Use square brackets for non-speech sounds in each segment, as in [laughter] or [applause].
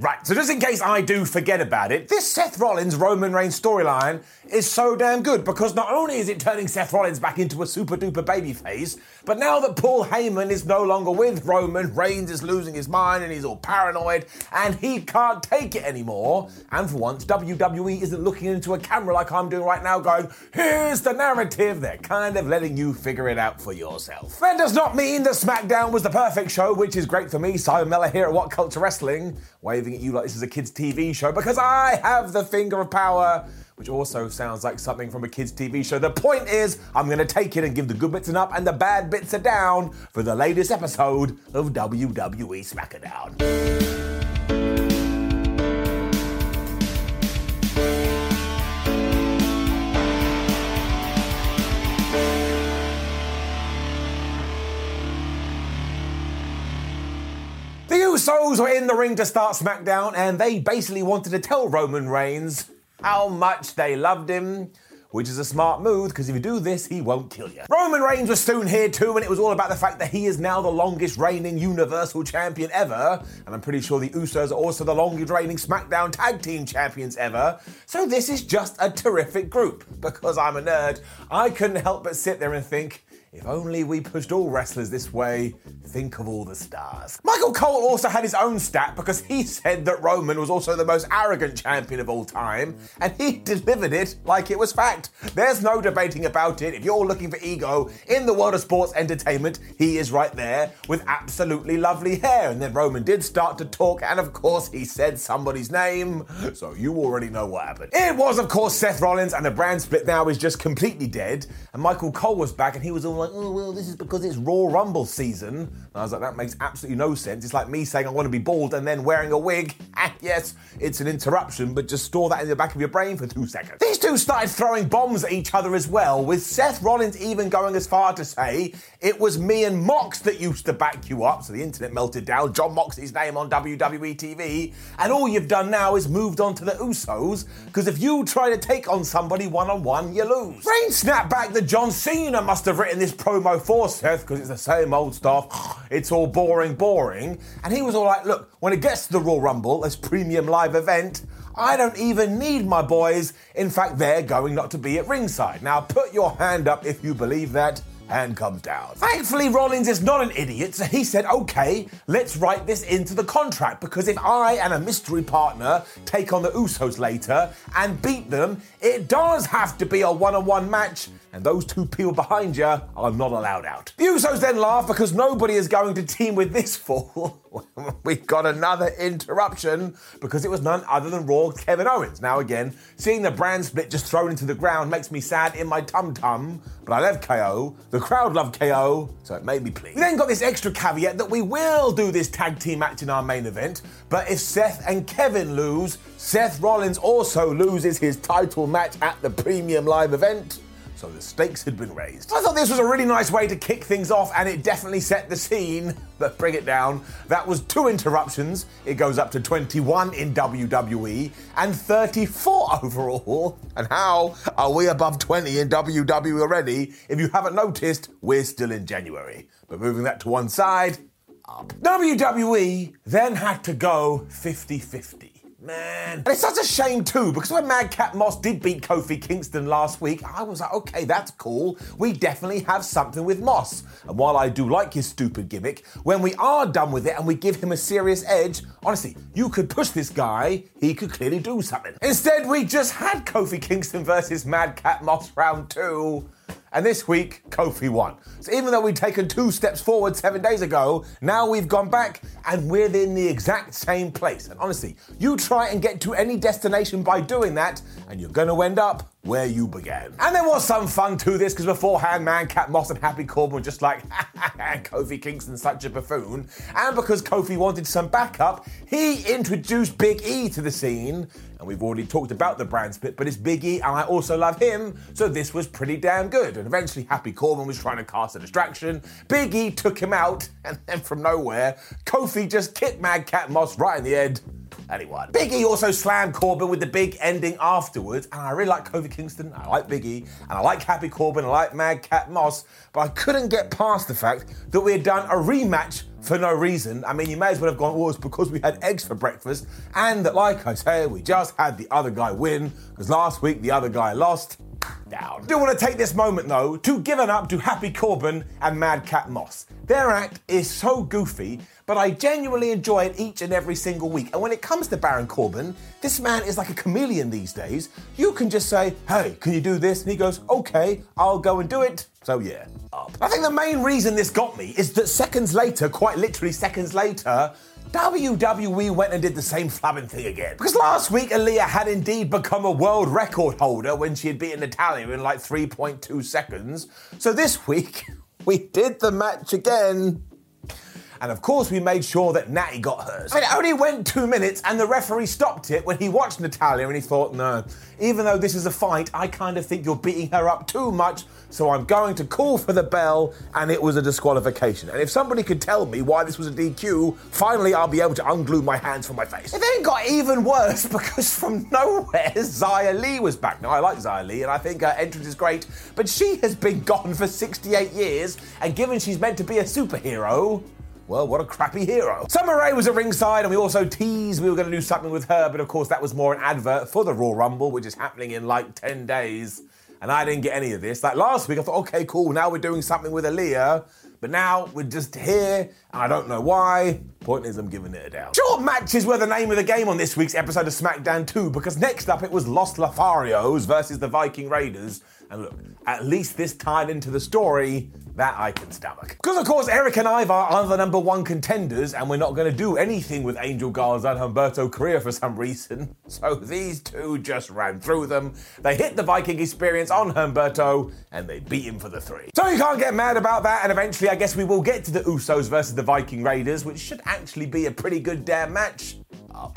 Right, so just in case I do forget about it, this Seth Rollins Roman Reigns storyline is so damn good because not only is it turning Seth Rollins back into a super duper babyface, but now that Paul Heyman is no longer with Roman, Reigns is losing his mind and he's all paranoid and he can't take it anymore. And for once, WWE isn't looking into a camera like I'm doing right now, going, here's the narrative. They're kind of letting you figure it out for yourself. That does not mean that SmackDown was the perfect show, which is great for me, Simon Miller here at What Culture Wrestling, waving at you like this is a kids' TV show because I have the finger of power which also sounds like something from a kids' TV show. The point is, I'm going to take it and give the good bits and up and the bad bits are down for the latest episode of WWE SmackDown. Usos were in the ring to start SmackDown, and they basically wanted to tell Roman Reigns how much they loved him. Which is a smart move because if you do this, he won't kill you. Roman Reigns was soon here too, and it was all about the fact that he is now the longest reigning Universal Champion ever. And I'm pretty sure the Usos are also the longest reigning SmackDown Tag Team Champions ever. So this is just a terrific group. Because I'm a nerd, I couldn't help but sit there and think, if only we pushed all wrestlers this way, think of all the stars. Michael Cole also had his own stat because he said that Roman was also the most arrogant champion of all time, and he delivered it like it was fact. There's no debating about it. If you're looking for ego in the world of sports entertainment, he is right there with absolutely lovely hair. And then Roman did start to talk, and of course, he said somebody's name, so you already know what happened. It was, of course, Seth Rollins, and the brand split now is just completely dead. And Michael Cole was back, and he was all like, oh, well, this is because it's Royal Rumble season. And I was like, that makes absolutely no sense. It's like me saying I want to be bald and then wearing a wig. And [laughs] ah, yes, it's an interruption, but just store that in the back of your brain for two seconds. These two started throwing bombs at each other as well, with Seth Rollins even going as far to say it was me and Mox that used to back you up. So the internet melted down. Jon Moxley's name on WWE TV. And all you've done now is moved on to the Usos, because if you try to take on somebody one on one, you lose. Reigns snapped back that John Cena must have written this promo for Seth because it's the same old stuff. It's all boring, boring. And he was all like, look, when it gets to the Royal Rumble, this premium live event, I don't even need my boys. In fact, they're going not to be at ringside. Now, put your hand up if you believe that. Hand comes down. Thankfully, Rollins is not an idiot, so he said, okay, let's write this into the contract because if I and a mystery partner take on the Usos later and beat them, it does have to be a one on one match and those two people behind you are not allowed out. The Usos then laugh because nobody is going to team with this fool. [laughs] we got another interruption because it was none other than Raw Kevin Owens. Now, again, seeing the brand split just thrown into the ground makes me sad in my tum tum, but I love KO. The crowd loved KO, so it made me pleased. We then got this extra caveat that we will do this tag team match in our main event, but if Seth and Kevin lose, Seth Rollins also loses his title match at the premium live event so the stakes had been raised. I thought this was a really nice way to kick things off, and it definitely set the scene. But bring it down. That was two interruptions. It goes up to 21 in WWE and 34 overall. And how are we above 20 in WWE already? If you haven't noticed, we're still in January. But moving that to one side, up. WWE then had to go 50 50. Man. And it's such a shame too, because when Madcap Moss did beat Kofi Kingston last week, I was like, okay, that's cool. We definitely have something with Moss. And while I do like his stupid gimmick, when we are done with it and we give him a serious edge, honestly, you could push this guy, he could clearly do something. Instead, we just had Kofi Kingston versus Madcap Moss round two. And this week, Kofi won. So even though we'd taken two steps forward seven days ago, now we've gone back and we're in the exact same place. And honestly, you try and get to any destination by doing that, and you're gonna end up where you began. And there was some fun to this because beforehand, Madcap Moss and Happy Corbin were just like, [laughs] Kofi Kingston's such a buffoon. And because Kofi wanted some backup, he introduced Big E to the scene. And we've already talked about the brand split, but it's Big E, and I also love him, so this was pretty damn good. And eventually, Happy Corbin was trying to cast a distraction. Big E took him out, [laughs] and then from nowhere, Kofi just kicked Madcap Moss right in the head and he won. Big E also slammed Corbin with the big ending afterwards, and I really like Kofi Kingston, I like Big E, and I like Happy Corbin, I like Madcap Moss, but I couldn't get past the fact that we had done a rematch for no reason. I mean, you may as well have gone, well, it's because we had eggs for breakfast, and that, like I say, we just had the other guy win, because last week the other guy lost. I do want to take this moment though to give an up to Happy Corbin and Madcap Moss. Their act is so goofy, but I genuinely enjoy it each and every single week. And when it comes to Baron Corbin, this man is like a chameleon these days. You can just say, hey, can you do this? And he goes, okay, I'll go and do it. So yeah, up. I think the main reason this got me is that seconds later, quite literally seconds later, WWE went and did the same flabbing thing again. Because last week, Aliyah had indeed become a world record holder when she had beaten Natalya in like 3.2 seconds. So this [laughs] week, we did the match again. And of course, we made sure that Natty got hers. It only went two minutes, and the referee stopped it when he watched Natalya and he thought, no, even though this is a fight, I kind of think you're beating her up too much, so I'm going to call for the bell, and it was a disqualification. And if somebody could tell me why this was a DQ, finally I'll be able to unglue my hands from my face. It then got even worse [laughs] because from nowhere, Xia Li was back. Now, I like Xia Li, and I think her entrance is great, but she has been gone for 68 years, and given she's meant to be a superhero, well, what a crappy hero. Summer Rae was at ringside, and we also teased we were going to do something with her, but of course, that was more an advert for the Royal Rumble, which is happening in like 10 days. And I didn't get any of this. Like last week, I thought, okay, cool, now we're doing something with Aliyah. But now we're just here, and I don't know why. Point is, I'm giving it a down. Short matches were the name of the game on this week's episode of SmackDown 2, because next up it was Los Lotharios versus the Viking Raiders. And look, at least this tied into the story that I can stomach. Because, of course, Erik and Ivar are the number one contenders, and we're not going to do anything with Angel Garza and Humberto Carrillo for some reason. [laughs] So these two just ran through them. They hit the Viking experience on Humberto, and they beat him for the three. So you can't get mad about that, and eventually, I guess we will get to the Usos versus the Viking Raiders, which should actually be a pretty good damn match.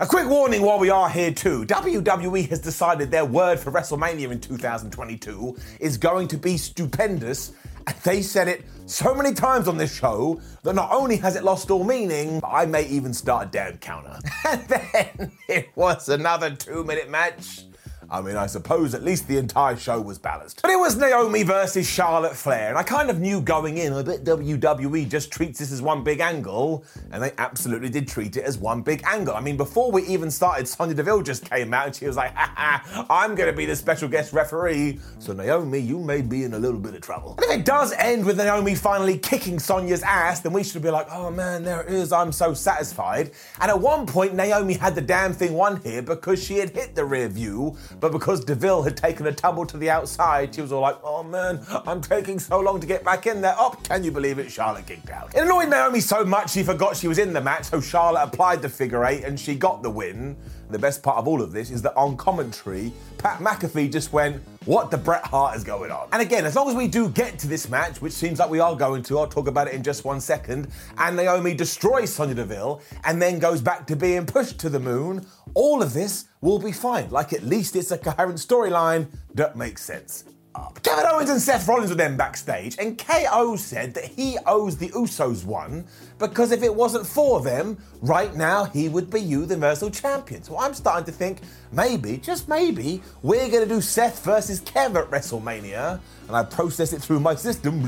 A quick warning while we are here too. WWE has decided their word for WrestleMania in 2022 is going to be stupendous And they said it so many times on this show that not only has it lost all meaning, but I may even start a down counter. [laughs] And then it was another two minute match. I mean, I suppose at least the entire show was balanced. But it was Naomi versus Charlotte Flair, and I kind of knew going in, I bet WWE just treats this as one big angle, and they absolutely did treat it as one big angle. I mean, before we even started, Sonya Deville just came out and she was like, ha ha, I'm gonna be the special guest referee, so Naomi, you may be in a little bit of trouble. And if it does end with Naomi finally kicking Sonya's ass, then we should be like, oh man, there it is, I'm so satisfied. And at one point, Naomi had the damn thing won here because she had hit the rear view, but because Deville had taken a tumble to the outside, she was all like, oh man, I'm taking so long to get back in there. Oh, can you believe it? Charlotte kicked out. It annoyed Naomi so much she forgot she was in the match, so Charlotte applied the figure eight and she got the win. The best part of all of this is that on commentary, Pat McAfee just went, What the Bret Hart is going on? And again, as long as we do get to this match, which seems like we are going to, I'll talk about it in just one second, and Naomi destroys Sonya Deville and then goes back to being pushed to the moon, all of this will be fine. Like at least it's a coherent storyline that makes sense up. Kevin Owens and Seth Rollins were then backstage, and KO said that he owes the Usos one because if it wasn't for them, right now he would be Universal Champion. So I'm starting to think maybe, just maybe, we're going to do Seth versus Kev at WrestleMania, and I processed it through my system. [laughs]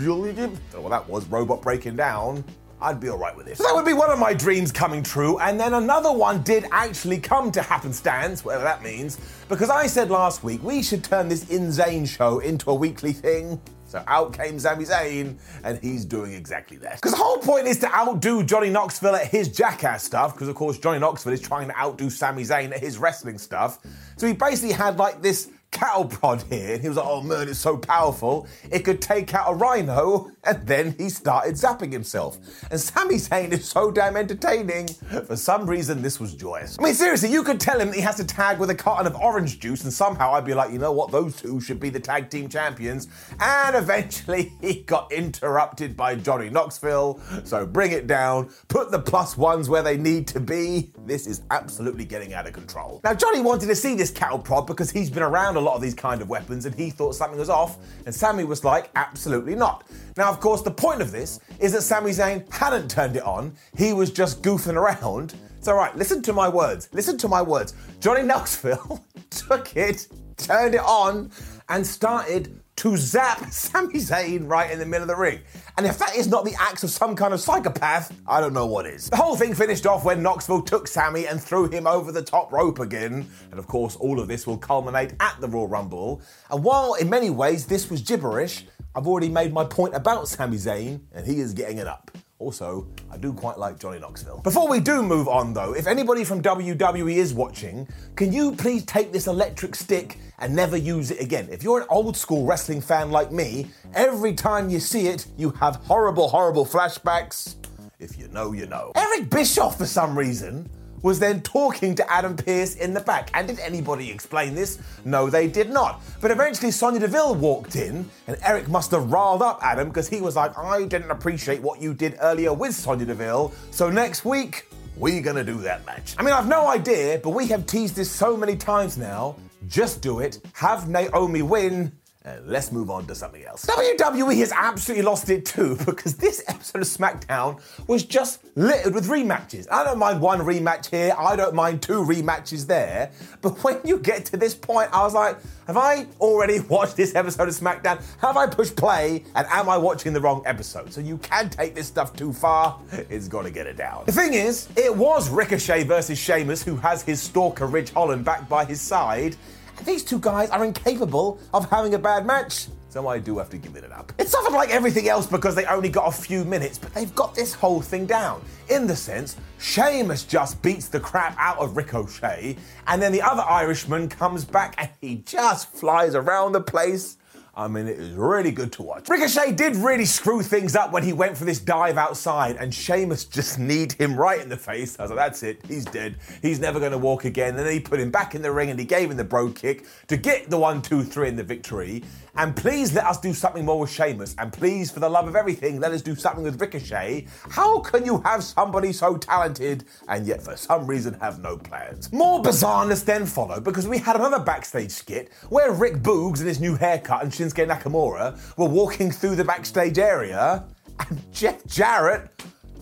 Well, that was robot breaking down. I'd be alright with it. So that would be one of my dreams coming true, and then another one did actually come to happenstance, whatever that means, because I said last week we should turn this Insane show into a weekly thing. So out came Sami Zayn, and he's doing exactly that. Because the whole point is to outdo Johnny Knoxville at his jackass stuff, because of course Johnny Knoxville is trying to outdo Sami Zayn at his wrestling stuff. So he basically had like this cattle prod here, and he was like, oh man, it's so powerful, it could take out a rhino, [laughs] and then he started zapping himself. And Sami Zayn is so damn entertaining. For some reason, this was joyous. I mean, seriously, you could tell him that he has to tag with a carton of orange juice, and somehow I'd be like, you know what, those two should be the tag team champions. And eventually, [laughs] he got interrupted by Johnny Knoxville, so bring it down, put the plus ones where they need to be. This is absolutely getting out of control. Now, Johnny wanted to see this cattle prod because he's been around a lot of these kind of weapons and he thought something was off, and Sami was like, absolutely not. Now, of course, the point of this is that Sami Zayn hadn't turned it on, he was just goofing around. So, right, listen to my words. Listen to my words. Johnny Knoxville [laughs] took it, turned it on, and started to zap Sami Zayn right in the middle of the ring. And if that is not the acts of some kind of psychopath, I don't know what is. The whole thing finished off when Knoxville took Sami and threw him over the top rope again. And of course, all of this will culminate at the Royal Rumble. And while in many ways this was gibberish, I've already made my point about Sami Zayn, and he is getting it up. Also, I do quite like Johnny Knoxville. Before we do move on, though, if anybody from WWE is watching, can you please take this electric stick and never use it again? If you're an old school wrestling fan like me, every time you see it, you have horrible, horrible flashbacks. If you know, you know. Eric Bischoff, for some reason, was then talking to Adam Pearce in the back. And did anybody explain this? No, they did not. But eventually Sonya Deville walked in, and Eric must have riled up Adam because he was like, I didn't appreciate what you did earlier with Sonya Deville, so next week, we're gonna do that match. I mean, I've no idea, but we have teased this so many times now. Just do it, have Naomi win, and let's move on to something else. WWE has absolutely lost it too [laughs] because this episode of SmackDown was just littered with rematches. I don't mind one rematch here, I don't mind two rematches there, but [laughs] when you get to this point, I was like, have I already [laughs] watched this episode of SmackDown? Have I pushed play and am I watching the wrong episode? So you can take this stuff too far, it's gotta get it down. The thing is, it was Ricochet versus Sheamus who has his stalker Ridge Holland back by his side. These two guys are incapable of having a bad match. So I do have to give it up. It's suffered like everything else because they only got a few minutes, but they've got this whole thing down. In the sense, Sheamus just beats the crap out of Ricochet, and then the other Irishman comes back and he just flies around the place I mean, it is really good to watch. Ricochet did really screw things up when he went for this dive outside, and Sheamus just kneed him right in the face. I was like, that's it, he's dead. He's never going to walk again. And then he put him back in the ring and he gave him the Brogue Kick to get the one, two, three in the victory. And please let us do something more with Sheamus. And please, for the love of everything, let us do something with Ricochet. How can you have somebody so talented and yet for some reason have no plans? More bizarreness then followed because we had another backstage skit where Rick Boogs and his new haircut and Shinsuke Nakamura were walking through the backstage area and Jeff Jarrett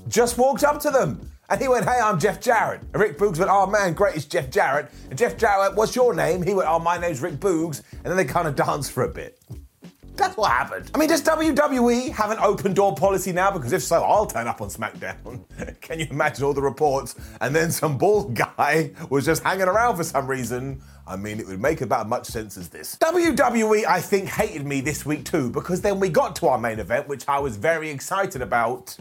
just walked up to them. And he went, Hey, I'm Jeff Jarrett. And Rick Boogs went, Oh man, great, it's Jeff Jarrett. And Jeff Jarrett What's your name? He went, Oh, my name's Rick Boogs. And then they kind of danced for a bit. That's what happened. I mean, does WWE have an open door policy now? Because if so, I'll turn up on SmackDown. [laughs] Can you imagine all the reports? And then some bald guy was just hanging around for some reason. I mean, it would make about as much sense as this. WWE, I think, hated me this week too, because then we got to our main event, which I was very excited about.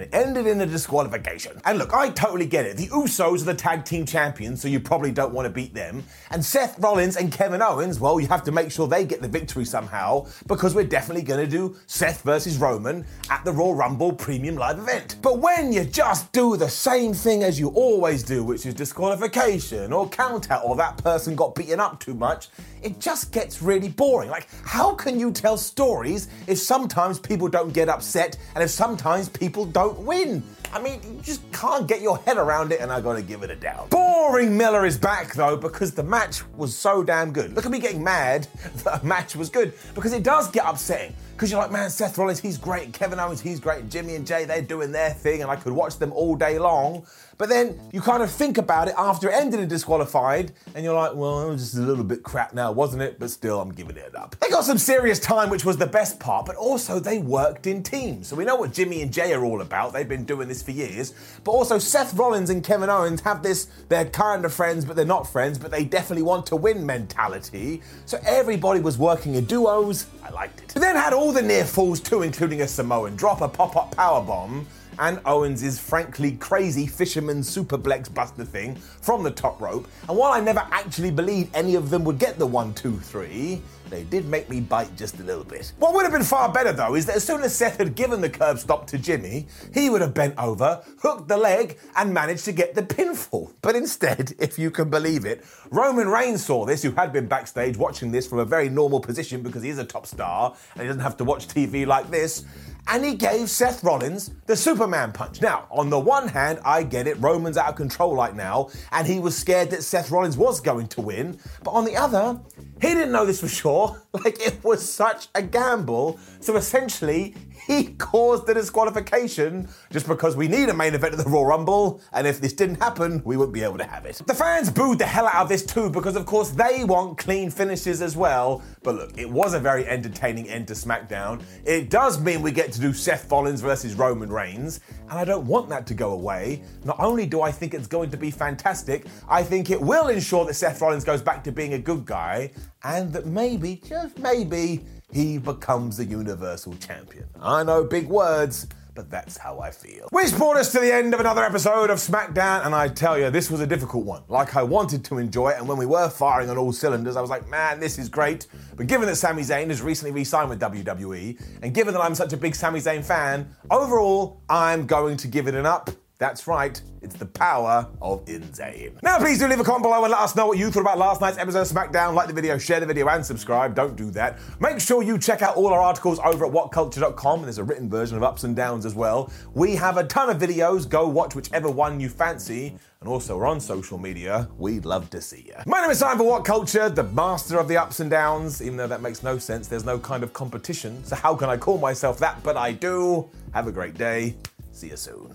And it ended in a disqualification. And look, I totally get it. The Usos are the tag team champions, so you probably don't want to beat them. And Seth Rollins and Kevin Owens, well, you have to make sure they get the victory somehow, because we're definitely going to do Seth versus Roman at the Royal Rumble Premium Live event. But when you just do the same thing as you always do, which is disqualification or count out, or that person got beaten up too much, it just gets really boring. Like, how can you tell stories if sometimes people don't get upset and if sometimes people don't win? I mean, you just can't get your head around it, and I gotta give it a down. Boring Miller is back though because the match was so damn good. Look at me getting mad [laughs] that a match was good because it does get upsetting. Because you're like, man, Seth Rollins, he's great. Kevin Owens, he's great. Jimmy and Jay, they're doing their thing, and I could watch them all day long. But then you kind of think about it after it ended in disqualified, and you're like, well, it was just a little bit crap now, wasn't it? But still, I'm giving it up. They got some serious time, which was the best part, but also they worked in teams. So we know what Jimmy and Jay are all about. They've been doing this for years. But also, Seth Rollins and Kevin Owens have this, they're kind of friends, but they're not friends, but they definitely want to win mentality. So everybody was working in duos. I liked it. They then had all the near falls too, including a Samoan drop, a pop up power bomb and Owens' frankly crazy fisherman superplex buster thing from the top rope. And while I never actually believed any of them would get the one, two, three, they did make me bite just a little bit. What would have been far better though is that as soon as Seth had given the Curb Stomp to Jimmy, he would have bent over, hooked the leg, and managed to get the pinfall. But instead, [laughs] if you can believe it, Roman Reigns saw this, who had been backstage watching this from a very normal position because he is a top star and he doesn't have to watch TV like this and he gave Seth Rollins the Superman punch. Now, on the one hand, I get it, Roman's out of control right now, and he was scared that Seth Rollins was going to win. But on the other, he didn't know this for sure. [laughs] Like, it was such a gamble. So essentially, he caused the disqualification just because we need a main event at the Royal Rumble, and if this didn't happen, we wouldn't be able to have it. The fans booed the hell out of this too because, of course, they want clean finishes as well. But look, it was a very entertaining end to SmackDown. It does mean we get to do Seth Rollins versus Roman Reigns, and I don't want that to go away. Not only do I think it's going to be fantastic, I think it will ensure that Seth Rollins goes back to being a good guy, and that maybe, just maybe, he becomes the Universal Champion. I know big words, but that's how I feel. Which brought us to the end of another episode of SmackDown, and I tell you, this was a difficult one. Like, I wanted to enjoy it, and when we were firing on all cylinders, I was like, man, this is great. But given that Sami Zayn has recently re signed with WWE, and given that I'm such a big Sami Zayn fan, overall, I'm going to give it an up. That's right, it's the power of insane. Now, please do leave a comment below and let us know what you thought about last night's episode of SmackDown. Like the video, share the video, and subscribe. Don't do that. Make sure you check out all our articles over at whatculture.com, and there's a written version of Ups and Downs as well. We have a ton of videos. Go watch whichever one you fancy. And also, we're on social media. We'd love to see you. My name is Simon for What Culture, the master of the ups and downs. Even though that makes no sense, there's no kind of competition. So, how can I call myself that? But I do. Have a great day. See you soon.